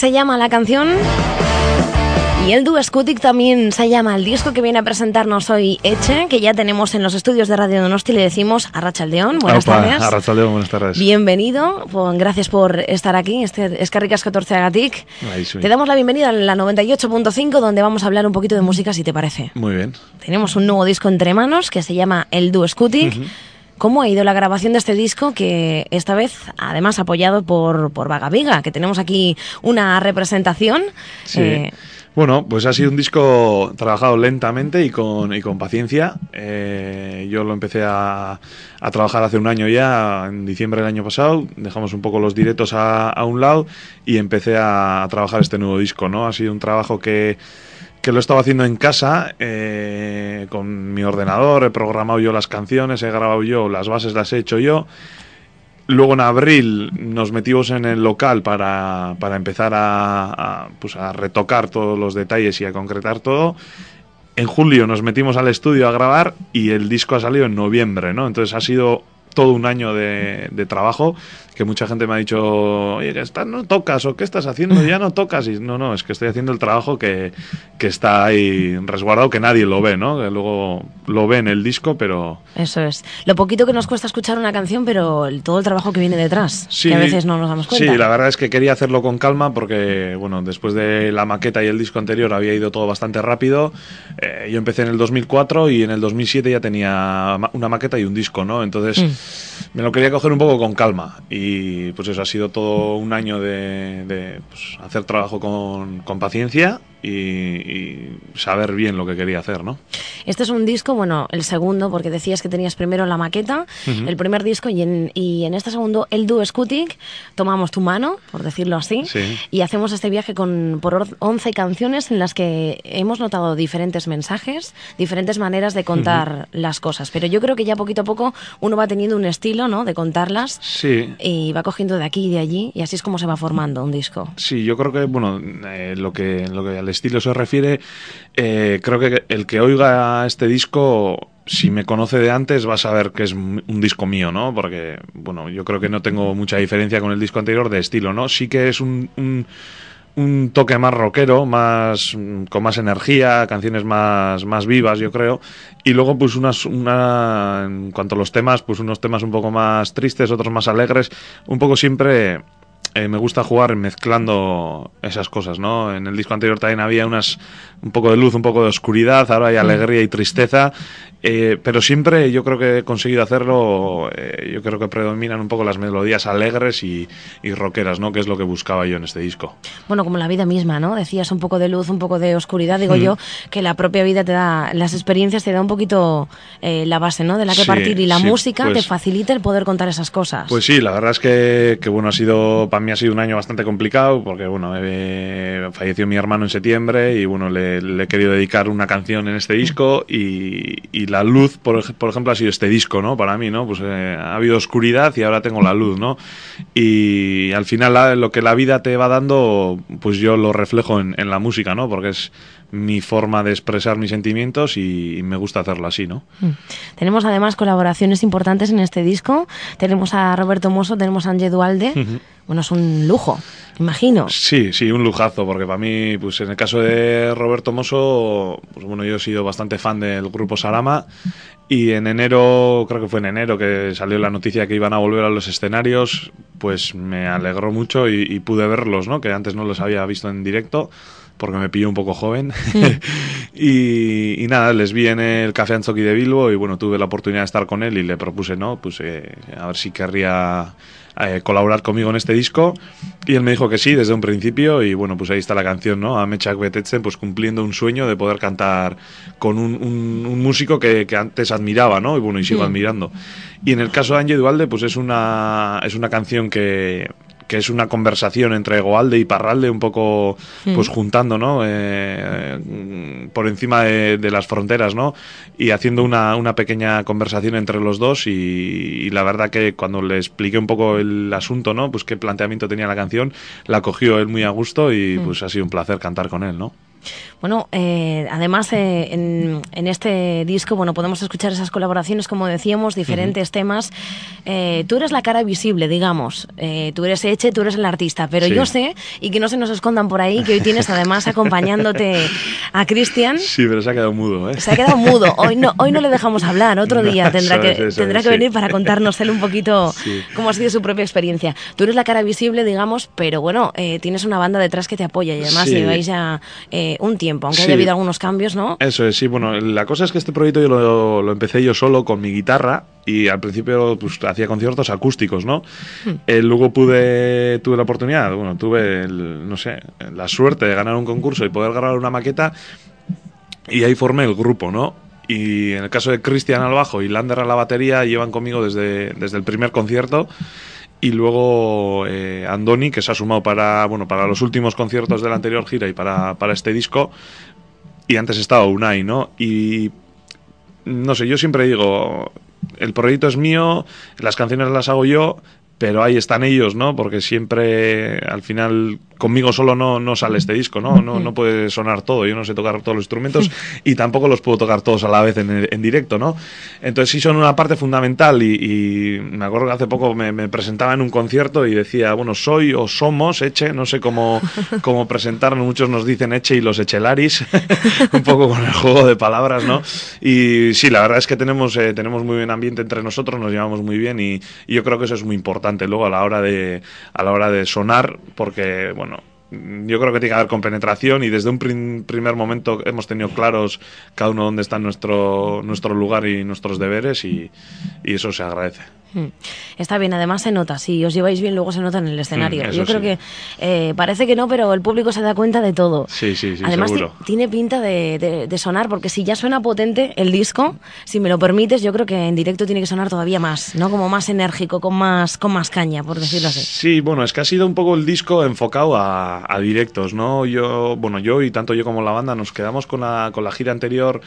se llama la canción. Y el dúo Scutic también se llama el disco que viene a presentarnos hoy Eche, que ya tenemos en los estudios de Radio Donosti. Le decimos a Rachaldeón. Buenas tardes. buenas tardes. Bienvenido, pues, gracias por estar aquí. Este es Carricas 14 Agatic. Te damos la bienvenida a la 98.5, donde vamos a hablar un poquito de música, si te parece. Muy bien. Tenemos un nuevo disco entre manos que se llama El Dúo Scutic. ¿Cómo ha ido la grabación de este disco que esta vez, además, apoyado por, por Vaga Viga, que tenemos aquí una representación? Sí. Eh, Bueno, pues ha sido un disco trabajado lentamente y con, y con paciencia. Eh, yo lo empecé a, a trabajar hace un año ya, en diciembre del año pasado. Dejamos un poco los directos a, a un lado y empecé a, a trabajar este nuevo disco, ¿no? Ha sido un trabajo que, que lo he estado haciendo en casa eh, con mi ordenador, he programado yo las canciones, he grabado yo, las bases las he hecho yo. Luego en abril nos metimos en el local para, para empezar a, pues a retocar todos los detalles y a concretar todo. En julio nos metimos al estudio a grabar y el disco ha salido en noviembre, ¿no? Entonces ha sido todo un año de trabajo que mucha gente me ha dicho, oye, que estás, no tocas o qué estás haciendo, ya no tocas. Y no, no, es que estoy haciendo el trabajo que, que está ahí resguardado, que nadie lo ve, ¿no? Que luego lo ve en el disco, pero Eso es. Lo poquito que nos cuesta escuchar una canción, pero el- todo el trabajo que viene detrás, Sí, que a veces no nos damos cuenta. Sí, la verdad es que quería hacerlo con calma porque, bueno, después de la maqueta y el disco anterior había ido todo bastante rápido. Eh, yo empecé en el 2004 y en el 2007 ya tenía una maqueta y un disco, ¿no? Entonces Mm. me lo quería coger un poco con calma y pues eso ha sido todo un año de, de, pues, hacer trabajo con, con paciencia y, y saber bien lo que quería hacer, ¿no? Este es un disco, bueno, el segundo, porque decías que tenías primero la maqueta, el primer disco, y en, y en este segundo, el dúo Scutic, tomamos tu mano, por decirlo así, Sí. y hacemos este viaje con, por or- 11 canciones en las que hemos notado diferentes mensajes, diferentes maneras de contar las cosas. Pero yo creo que ya poquito a poco uno va teniendo un estilo, ¿no?, de contarlas, Sí, y va cogiendo de aquí y de allí, y así es como se va formando un disco. Sí, yo creo que, bueno, eh, lo que lo que estilo se refiere, eh, creo que el que oiga este disco, si me conoce de antes, va a saber que es un disco mío, ¿no? Porque, bueno, yo creo que no tengo mucha diferencia con el disco anterior de estilo, ¿no? Sí que es un, un, un toque más rockero, más con más energía, canciones más, más vivas, yo creo. Y luego, pues, unas, una, en cuanto a los temas, pues unos temas un poco más tristes, otros más alegres, un poco siempre eh, me gusta jugar mezclando esas cosas, ¿no? En el disco anterior también había unas un poco de luz, un poco de oscuridad, ahora hay alegría y tristeza, eh, pero siempre yo creo que he conseguido hacerlo, eh, yo creo que predominan un poco las melodías alegres y, y rockeras, ¿no? Que es lo que buscaba yo en este disco. Bueno, como la vida misma, ¿no? Decías un poco de luz, un poco de oscuridad. Digo yo que la propia vida te da, las experiencias te da un poquito la base, ¿no? De la que Sí, partir y la sí, música te pues- facilita el poder contar esas cosas. Pues sí, la verdad es que, que, bueno, ha sido para mí ha sido un año bastante complicado porque, bueno, eh, falleció mi hermano en septiembre y, bueno, le, le he querido dedicar una canción en este disco y, y la luz, por, por ejemplo, ha sido este disco, ¿no? Para mí, ¿no? Pues eh, ha habido oscuridad y ahora tengo la luz, ¿no? Y al final la- lo que la vida te va dando, pues yo lo reflejo en, en la música, ¿no? Porque es mi forma de expresar mis sentimientos y, me gusta hacerlo así, ¿no? Mm. Tenemos además colaboraciones importantes en este disco. Tenemos a Roberto Mosso, tenemos a Ángel Dualde. Bueno, es un lujo, imagino. Sí, sí, un lujazo, porque para mí, pues en el caso de Roberto Mosso, pues bueno, yo he sido bastante fan del grupo Sarama y en enero, creo que fue en enero que salió la noticia que iban a volver a los escenarios, pues me alegró mucho y, y pude verlos, ¿no? Que antes no los había visto en directo porque me pilló un poco joven. y, y nada, les vi en el Café Anzoqui de Bilbo y bueno, tuve la oportunidad de estar con él y le propuse, ¿no? Pues eh, a ver si querría eh, colaborar conmigo en este disco y él me dijo que sí desde un principio y bueno, pues ahí está la canción, ¿no? Amechak Betetzen, pues cumpliendo un sueño de poder cantar con un, un- un músico que, que antes admiraba, ¿no? Y bueno, y sigo Mm. admirando. Y en el caso de Angie Dualde, pues es una, es una canción que que es una conversación entre Goalde y Parralde, un poco pues juntando, ¿no? Eh, mm, por encima de, de las fronteras, ¿no? Y haciendo una, una pequeña conversación entre los dos y, y la verdad que cuando le expliqué un poco el asunto, ¿no? Pues qué planteamiento tenía la canción, la cogió él muy a gusto y pues ha sido un placer cantar con él, ¿no? Bueno, eh, además eh, en, en este disco, bueno, podemos escuchar esas colaboraciones, como decíamos, diferentes temas. Eh, tú eres la cara visible, digamos. Eh, tú eres Eche, tú eres el artista. Pero Sí. yo sé, y que no se nos escondan por ahí, que hoy tienes además acompañándote a Cristian. Sí, pero se ha quedado mudo, ¿eh? Se ha quedado mudo. Hoy no, hoy no le dejamos hablar. Otro No, día tendrá que, es, eso tendrá que sí. venir para contarnos él un poquito Sí. cómo ha sido su propia experiencia. Tú eres la cara visible, digamos, pero bueno, eh, tienes una banda detrás que te apoya y además lleváis ya eh, un tiempo, aunque Sí. haya habido algunos cambios, ¿no? Eso es, sí, bueno, la cosa es que este proyecto yo lo, lo empecé yo solo con mi guitarra y al principio pues hacía conciertos acústicos, ¿no? Eh, luego pude, tuve la oportunidad, bueno, tuve, el- no sé, la suerte de ganar un concurso y poder grabar una maqueta y ahí formé el grupo, ¿no? Y en el caso de Cristian al bajo y Lander a la batería llevan conmigo desde, desde el primer concierto y luego eh, Andoni, que se ha sumado para, bueno, para los últimos conciertos de la anterior gira y para, para este disco. Y antes estaba Unai, ¿no? Y no sé, yo siempre digo, el proyecto es mío, las canciones las hago yo, pero ahí están ellos, ¿no? Porque siempre, al final, conmigo solo no, no sale este disco, ¿no? No, no puede sonar todo, yo no sé tocar todos los instrumentos y tampoco los puedo tocar todos a la vez en, en directo, ¿no? Entonces sí son una parte fundamental y, y me acuerdo que hace poco me, me presentaba en un concierto y decía, bueno, soy o somos Eche, no sé cómo, cómo presentarnos, muchos nos dicen Eche y los Echelaris, un poco con el juego de palabras, ¿no? Y sí, la verdad es que tenemos, eh, tenemos muy buen ambiente entre nosotros, nos llevamos muy bien y, y yo creo que eso es muy importante luego a la hora de, a la hora de sonar, porque, bueno, yo creo que tiene que haber compenetración y desde un prim- primer momento hemos tenido claros cada uno dónde está nuestro, nuestro lugar y nuestros deberes y, y eso se agradece. Mm. Está bien, además se nota, si os lleváis bien luego se nota en el escenario. Mm, Yo creo sí. que eh, parece que no, pero el público se da cuenta de todo. Sí, sí, sí, además tiene pinta de, de- de sonar, porque si ya suena potente el disco, si me lo permites, yo creo que en directo tiene que sonar todavía más, ¿no? Como más enérgico, con más, con más caña, por decirlo así. Sí, bueno, es que ha sido un poco el disco enfocado a, a directos, ¿no? Yo, bueno, yo y tanto yo como la banda nos quedamos con la, con la gira anterior,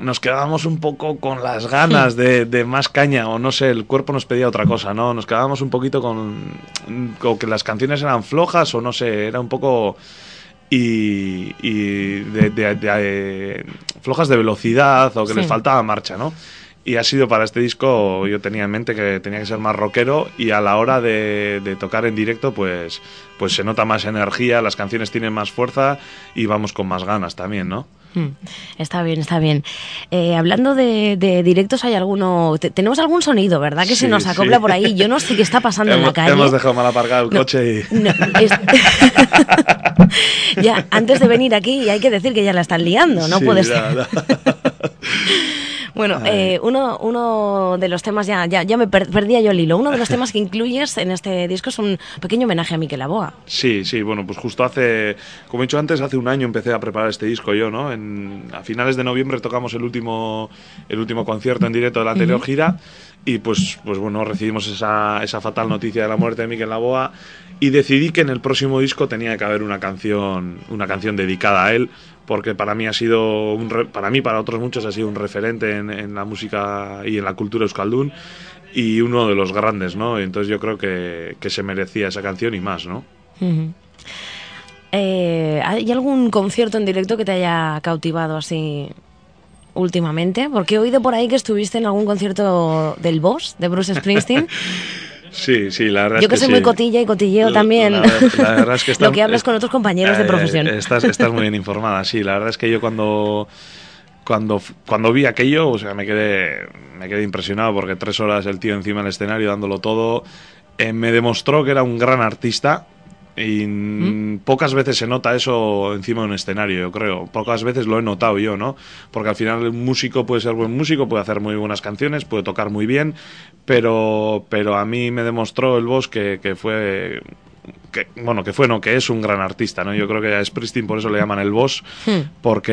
nos quedábamos un poco con las ganas de, de más caña, o no sé, el cuerpo nos pedía otra cosa, ¿no? Nos quedábamos un poquito con, con que las canciones eran flojas, o no sé, era un poco y, y de, de- de- flojas de velocidad o que Sí. les faltaba marcha, ¿no? Y ha sido para este disco, yo tenía en mente que tenía que ser más rockero y a la hora de, de tocar en directo, pues, pues se nota más energía, las canciones tienen más fuerza y vamos con más ganas también, ¿no? Mm, Está bien, está bien. Eh, hablando de, de directos, ¿hay alguno? te- tenemos algún sonido, ¿verdad? Que se nos acopla sí. por ahí. Yo no sé qué está pasando en la calle. hemos dejado mal aparcado el No, coche y... no, es- ya, antes de venir aquí hay que decir que ya la están liando, no Sí, puede ser. Bueno, eh, uno, uno de los temas, ya, ya, ya me per- perdía yo el hilo, uno de los temas que incluyes en este disco es un pequeño homenaje a Miquel Aboa. Sí, sí, bueno, pues justo hace, como he dicho antes, hace un año empecé a preparar este disco yo, ¿no? En, a finales de noviembre tocamos el último, el último concierto en directo de la anterior gira y pues, pues bueno, recibimos esa, esa fatal noticia de la muerte de Miquel Laboa y decidí que en el próximo disco tenía que haber una canción, una canción dedicada a él, porque para mí ha sido, un re- para mí, para otros muchos, ha sido un referente en, en la música y en la cultura euskaldun y uno de los grandes, ¿no? Entonces yo creo que, que se merecía esa canción y más, ¿no? Eh, ¿Hay algún concierto en directo que te haya cautivado así últimamente? Porque he oído por ahí que estuviste en algún concierto del Boss, de Bruce Springsteen. Sí, sí, la verdad Yo es que que soy sí. muy cotilla y cotilleo La- también. La, la verdad es que está- Lo que hablas con otros compañeros de Eh, profesión. Estás, estás muy bien informada, sí. La verdad es que yo cuando, cuando, cuando vi aquello, o sea, me quedé, me quedé impresionado porque tres horas el tío encima del escenario dándolo todo. eh, me demostró que era un gran artista. Y mm, pocas veces se nota eso encima de un escenario, yo creo. Pocas veces lo he notado yo, ¿no? Porque al final un músico puede ser buen músico, puede hacer muy buenas canciones, puede tocar muy bien, pero, pero a mí me demostró el boss que, que fue que, bueno, que fue, no, que es un gran artista, ¿no? Yo creo que a Springsteen por eso le llaman el boss, Hmm.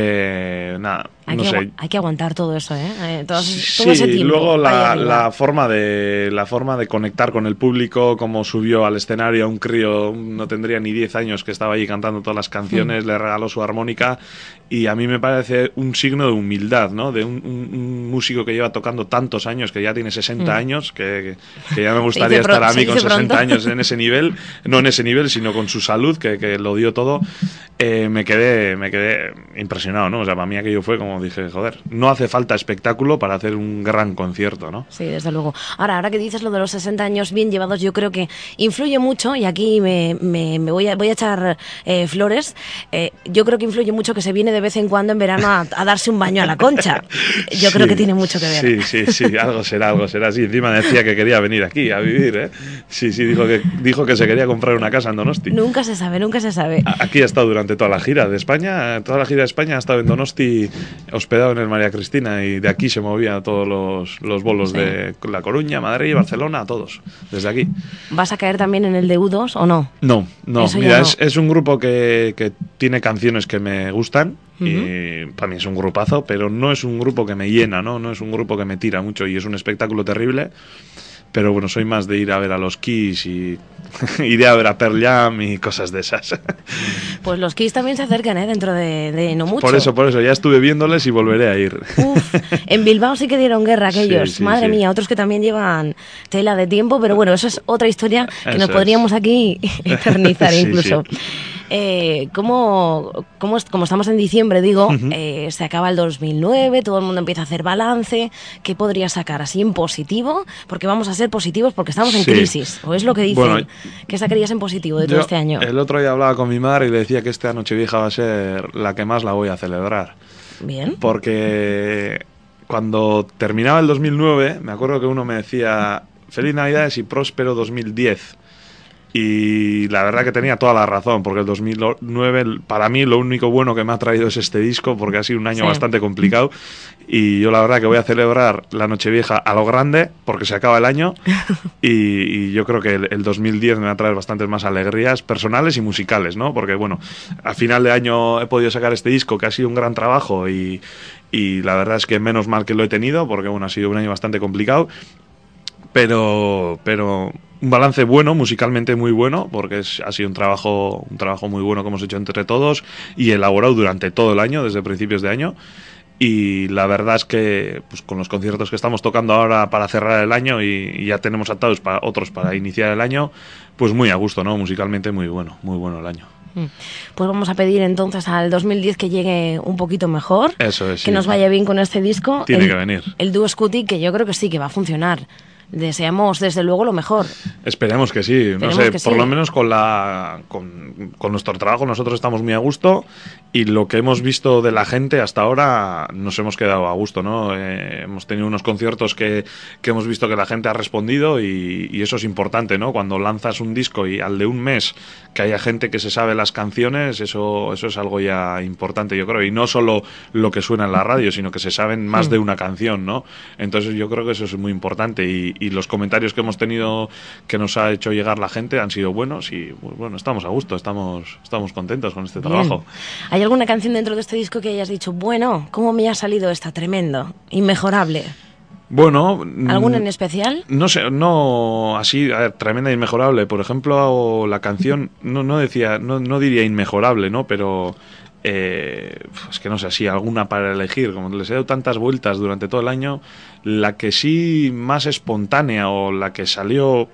porque, nada, Hay, no que, sé. hay que aguantar todo eso, ¿eh? Eh, todo, Sí, todo ese tiempo. luego la, la forma de la forma de conectar con el público, como subió al escenario a un crío, no tendría ni 10 años que estaba allí cantando todas las Hmm. canciones, le regaló su armónica y a mí me parece un signo de humildad, ¿no? De un, un- un músico que lleva tocando tantos años, que ya tiene 60 años, que, que ya me gustaría estar a Hmm. mí con dice 60 pronto. años en ese nivel, no en ese nivel, sino con su salud, que, que lo dio todo, eh, me quedé me quedé impresionado, ¿no? O sea, para mí aquello fue como dije, joder, no hace falta espectáculo para hacer un gran concierto, ¿no? Sí, desde luego. Ahora, ahora que dices lo de los 60 años bien llevados, yo creo que influye mucho, y aquí me, me- me voy, a, voy a echar eh, flores, eh, yo creo que influye mucho que se viene de vez en cuando en verano a, a darse un baño a la concha. Yo creo Sí, que tiene mucho que ver. Sí, sí, sí, algo será, algo será. Sí, encima decía que quería venir aquí a vivir, ¿eh? Sí, sí, dijo que, dijo que se quería comprar una casa en Donosti. Nunca se sabe, nunca se sabe. Aquí ha estado durante toda la gira de España, toda la gira de España ha estado en Donosti hospedado en el María Cristina y de aquí se movía todos los, los bolos Sí. de La Coruña, Madrid, Barcelona, a todos, desde aquí. ¿Vas a caer también en el de U2 o no? No, no, Eso mira, no. Es, es un grupo que, que tiene canciones que me gustan y para mí es un grupazo, pero no es un grupo que me llena, ¿no? No es un grupo que me tira mucho y es un espectáculo terrible. Pero bueno, soy más de ir a ver a los Kiss y iré a ver a Pearl Jam y cosas de esas. Pues los Kiss también se acercan, ¿eh? Dentro de, de no mucho. Por eso, por eso, ya estuve viéndoles y volveré a ir. Uf, en Bilbao sí que dieron guerra aquellos. Sí, sí, Madre sí. mía, otros que también llevan tela de tiempo, pero bueno, eso es otra historia que Eso nos es. podríamos aquí eternizar incluso. Eh, ¿cómo, cómo, es- como estamos en diciembre, digo, eh, se acaba el 2009, todo el mundo empieza a hacer balance. ¿Qué podría sacar así en positivo? Porque vamos a ser positivos porque estamos en Sí. crisis. ¿O es lo que dicen? Bueno, ¿Qué sacarías en positivo de todo este año? El otro día hablaba con mi madre y le decía que esta Nochevieja va a ser la que más la voy a celebrar. Bien. Porque cuando terminaba el 2009, me acuerdo que uno me decía Feliz Navidades y próspero 2010. Y la verdad que tenía toda la razón, porque el 2009 para mí lo único bueno que me ha traído es este disco, porque ha sido un año Sí. bastante complicado. Y yo la verdad que voy a celebrar la Nochevieja a lo grande, porque se acaba el año. y, y yo creo que el, el 2010 me va a traer bastantes más alegrías personales y musicales, ¿no? Porque bueno, a final de año he podido sacar este disco, que ha sido un gran trabajo y, y la verdad es que menos mal que lo he tenido, porque bueno, ha sido un año bastante complicado pero pero un balance bueno musicalmente muy bueno porque es, ha sido un trabajo un trabajo muy bueno que hemos hecho entre todos y elaborado durante todo el año desde principios de año y la verdad es que pues, con los conciertos que estamos tocando ahora para cerrar el año y, y ya tenemos atados para otros para iniciar el año pues muy a gusto no musicalmente muy bueno muy bueno el año Mm. Pues vamos a pedir entonces al 2010 que llegue un poquito mejor. Eso es, Que sí. nos vaya bien con este disco. Tiene el, que venir. El dúo Scooty, que yo creo que sí, que va a funcionar. Deseamos desde luego lo mejor. Esperemos que sí, no sé, por sí. lo menos con la con, con nuestro trabajo nosotros estamos muy a gusto y lo que hemos visto de la gente hasta ahora nos hemos quedado a gusto, ¿no? Eh, hemos tenido unos conciertos que, que hemos visto que la gente ha respondido y, y eso es importante, ¿no? Cuando lanzas un disco y al de un mes que haya gente que se sabe las canciones, eso, eso es algo ya importante, yo creo, y no solo lo que suena en la radio, sino que se saben más Mm. de una canción, ¿no? Entonces yo creo que eso es muy importante y, y los comentarios que hemos tenido que nos ha hecho llegar la gente han sido buenos y pues, bueno, estamos a gusto, estamos, estamos contentos con este Bien. trabajo. ¿Hay alguna canción dentro de este disco que hayas dicho, bueno, cómo me ha salido esta? Tremendo, inmejorable. Bueno, ¿Algún mm, en especial? No sé, no así, a ver, tremenda e inmejorable. Por ejemplo, la canción, no, no decía, no, no diría inmejorable, ¿no? Pero eh, es que no sé, si alguna para elegir, como les he dado tantas vueltas durante todo el año, la que sí más espontánea o la que salió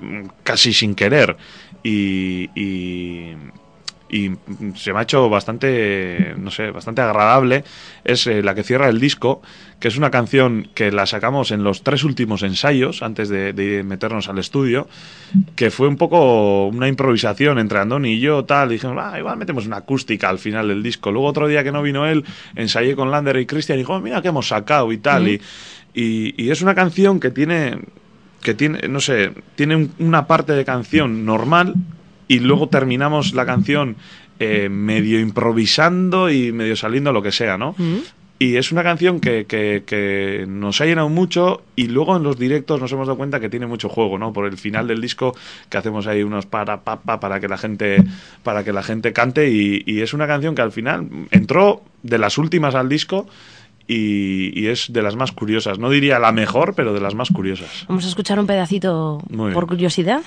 mm, casi sin querer y, y, y se me ha hecho bastante, no sé, bastante agradable, es eh, la que cierra el disco, que es una canción que la sacamos en los tres últimos ensayos, antes de, de meternos al estudio, que fue un poco una improvisación entre Andoni y yo, tal, y dijimos, ah, igual metemos una acústica al final del disco. Luego otro día que no vino él, ensayé con Lander y Cristian y dijo, mira que hemos sacado y tal, y, y, y es una canción que tiene que tiene, no sé, tiene un- una parte de canción normal y luego terminamos la canción eh, medio improvisando y medio saliendo lo que sea, ¿no? Y es una canción que, que- que nos ha llenado mucho y luego en los directos nos hemos dado cuenta que tiene mucho juego, ¿no? Por el final del disco que hacemos ahí unos para pa, pa, para que la gente para que la gente cante y, y es una canción que al final entró de las últimas al disco y, y es de las más curiosas. No diría la mejor, pero de las más curiosas. Vamos a escuchar un pedacito por curiosidad.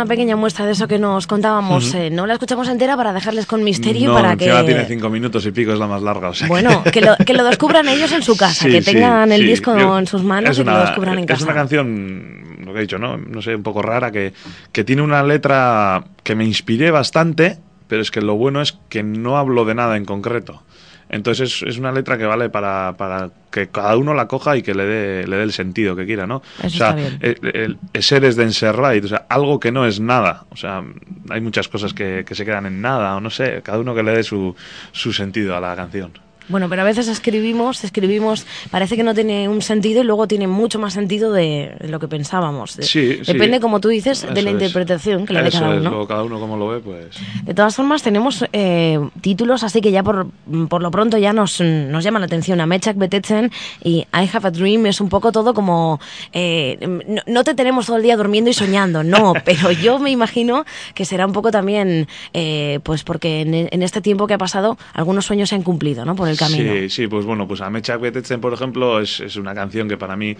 Una pequeña muestra de eso que nos contábamos. Eh, no la escuchamos entera para dejarles con misterio no, para que... tiene cinco minutos y pico, es la más larga. O sea que- Bueno, que lo, que lo descubran ellos en su casa, Sí, que sí, tengan el sí. disco Yo- en sus manos es y que lo descubran en Es casa. una canción, lo que he dicho, ¿no? No sé, un poco rara, que, que tiene una letra que me inspiré bastante, pero es que lo bueno es que no hablo de nada en concreto. Entonces es, es una letra que vale para, para que cada uno la coja y que le dé, le dé el sentido que quiera, ¿no? Eso o sea, el, el- es eres de Enserrait, o sea, algo que no es nada. O sea, hay muchas cosas que, que se quedan en nada, o no sé, cada uno que le dé su, su sentido a la canción. Bueno, pero a veces escribimos, escribimos, parece que no tiene un sentido y luego tiene mucho más sentido de lo que pensábamos. Sí, sí. Depende, como tú dices, de la es. interpretación que le dé cada uno. cada uno como lo ve, pues... De todas formas, tenemos eh, títulos, así que ya por, por lo pronto ya nos, nos llama la atención. Amechak Betetzen y I Have a Dream es un poco todo como... eh, no, no te tenemos todo el día durmiendo y soñando, no, pero yo me imagino que será un poco también, eh, pues porque en, en este tiempo que ha pasado, algunos sueños se han cumplido, ¿no? Por el Sí, sí, pues bueno, pues Amechak Betetzen, por ejemplo, es, es una canción que para mí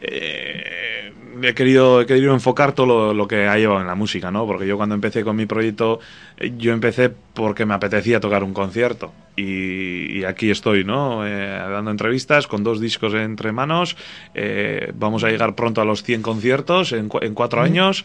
eh, he, querido, he querido enfocar todo lo, lo que ha llevado en la música, ¿no? Porque yo cuando empecé con mi proyecto, eh, yo empecé porque me apetecía tocar un concierto. Y, y aquí estoy, ¿no? Eh, dando entrevistas con dos discos entre manos. Eh, vamos a llegar pronto a los 100 conciertos en, cu- en cuatro años.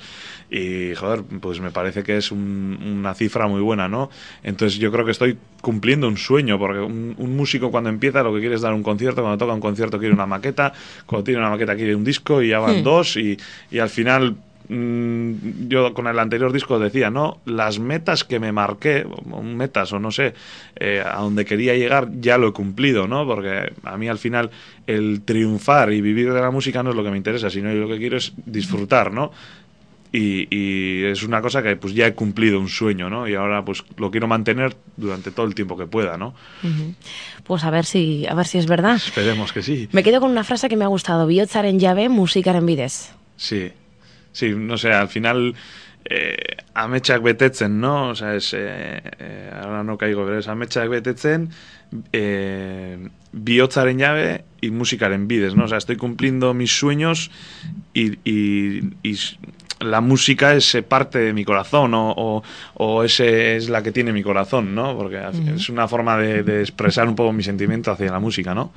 Y, joder, pues me parece que es un- una cifra muy buena, ¿no? Entonces yo creo que estoy cumpliendo un sueño, porque un, un músico cuando empieza lo que quiere es dar un concierto, cuando toca un concierto quiere una maqueta, cuando tiene una maqueta quiere un disco y ya van Hmm. dos y, al final mm, yo con el anterior disco decía, ¿no? Las metas que me marqué, metas o no sé, eh, a donde quería llegar ya lo he cumplido, ¿no? Porque a mí al final el triunfar y vivir de la música no es lo que me interesa, sino lo que quiero es disfrutar, ¿no? Y, y es una cosa que pues ya he cumplido un sueño, ¿no? Y ahora pues lo quiero mantener durante todo el tiempo que pueda, ¿no? Pues a ver si, a ver si es verdad. Esperemos que sí. Me quedo con una frase que me ha gustado. Bihotzaren llave, musikaren bidez. Sí, sí, no sé, al final eh, ametsak betetzen, ¿no? O sea, es, eh, eh, ahora no caigo, pero es ametsak betetzen, eh, bihotzaren llave y musikaren bidez, ¿no? O sea, estoy cumpliendo mis sueños y, y- la música es eh, parte de mi corazón o, o, o ese es la que tiene mi corazón, ¿no? Porque es una forma de, de expresar un poco mi sentimiento hacia la música, ¿no?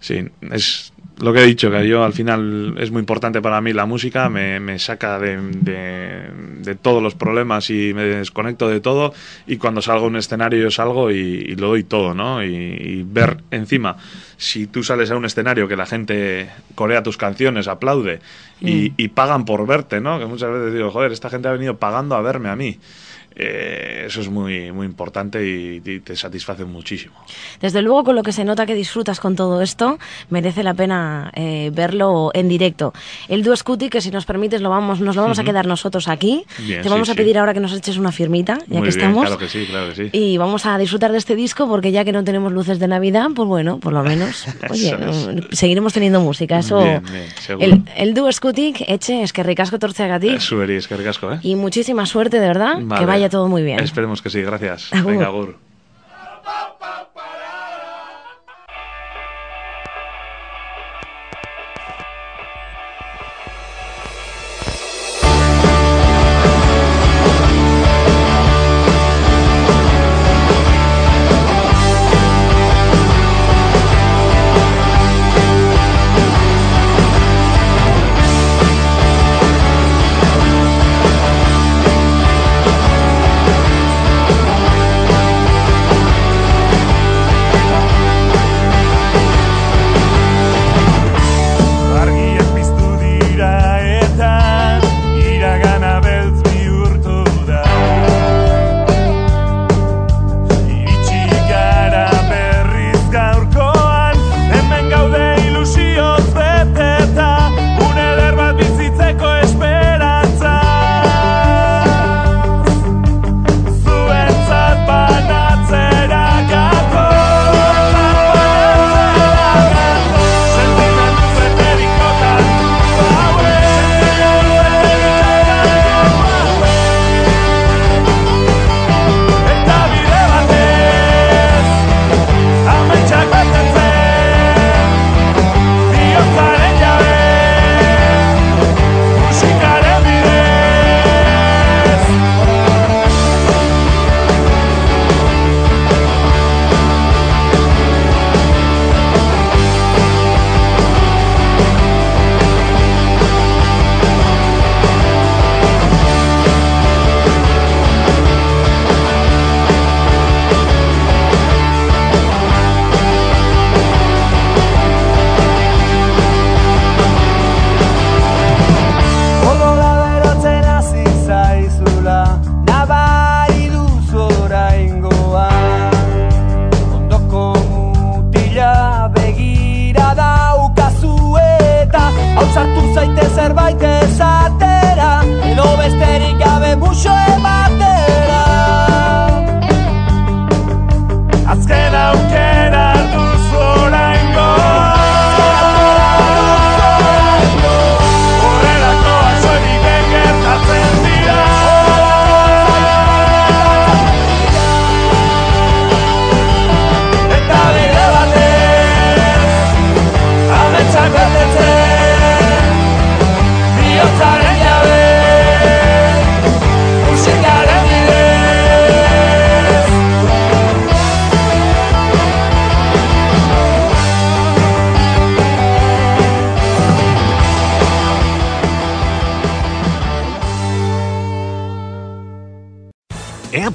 Sí, es lo que he dicho, que yo al final es muy importante para mí la música, me, me saca de, de- de todos los problemas y me desconecto de todo y cuando salgo a un escenario yo salgo y, y lo doy todo, ¿no? Y, y ver encima, si tú sales a un escenario que la gente corea tus canciones, aplaude y, y pagan por verte, ¿no? Que muchas veces digo, joder, esta gente ha venido pagando a verme a mí. Eh, eso es muy, muy importante y- y te satisface muchísimo. Desde luego, con lo que se nota que disfrutas con todo esto, merece la pena eh, verlo en directo. El dúo Scuti, que si nos permites, lo vamos, nos lo vamos a quedar nosotros aquí. Bien, Te sí, vamos a sí. pedir ahora que nos eches una firmita, ya Muy que bien, estamos. claro que sí, claro que sí. Y vamos a disfrutar de este disco porque ya que no tenemos luces de Navidad, pues bueno, por lo menos, oye, es. seguiremos teniendo música. Eso, Bien, el, el dúo Scutic, eche, es que ricasco es que ricasco, ¿eh? Y muchísima suerte, de verdad, que Vale. Vaya todo muy bien. Esperemos que sí, gracias. Agur. Venga, agur.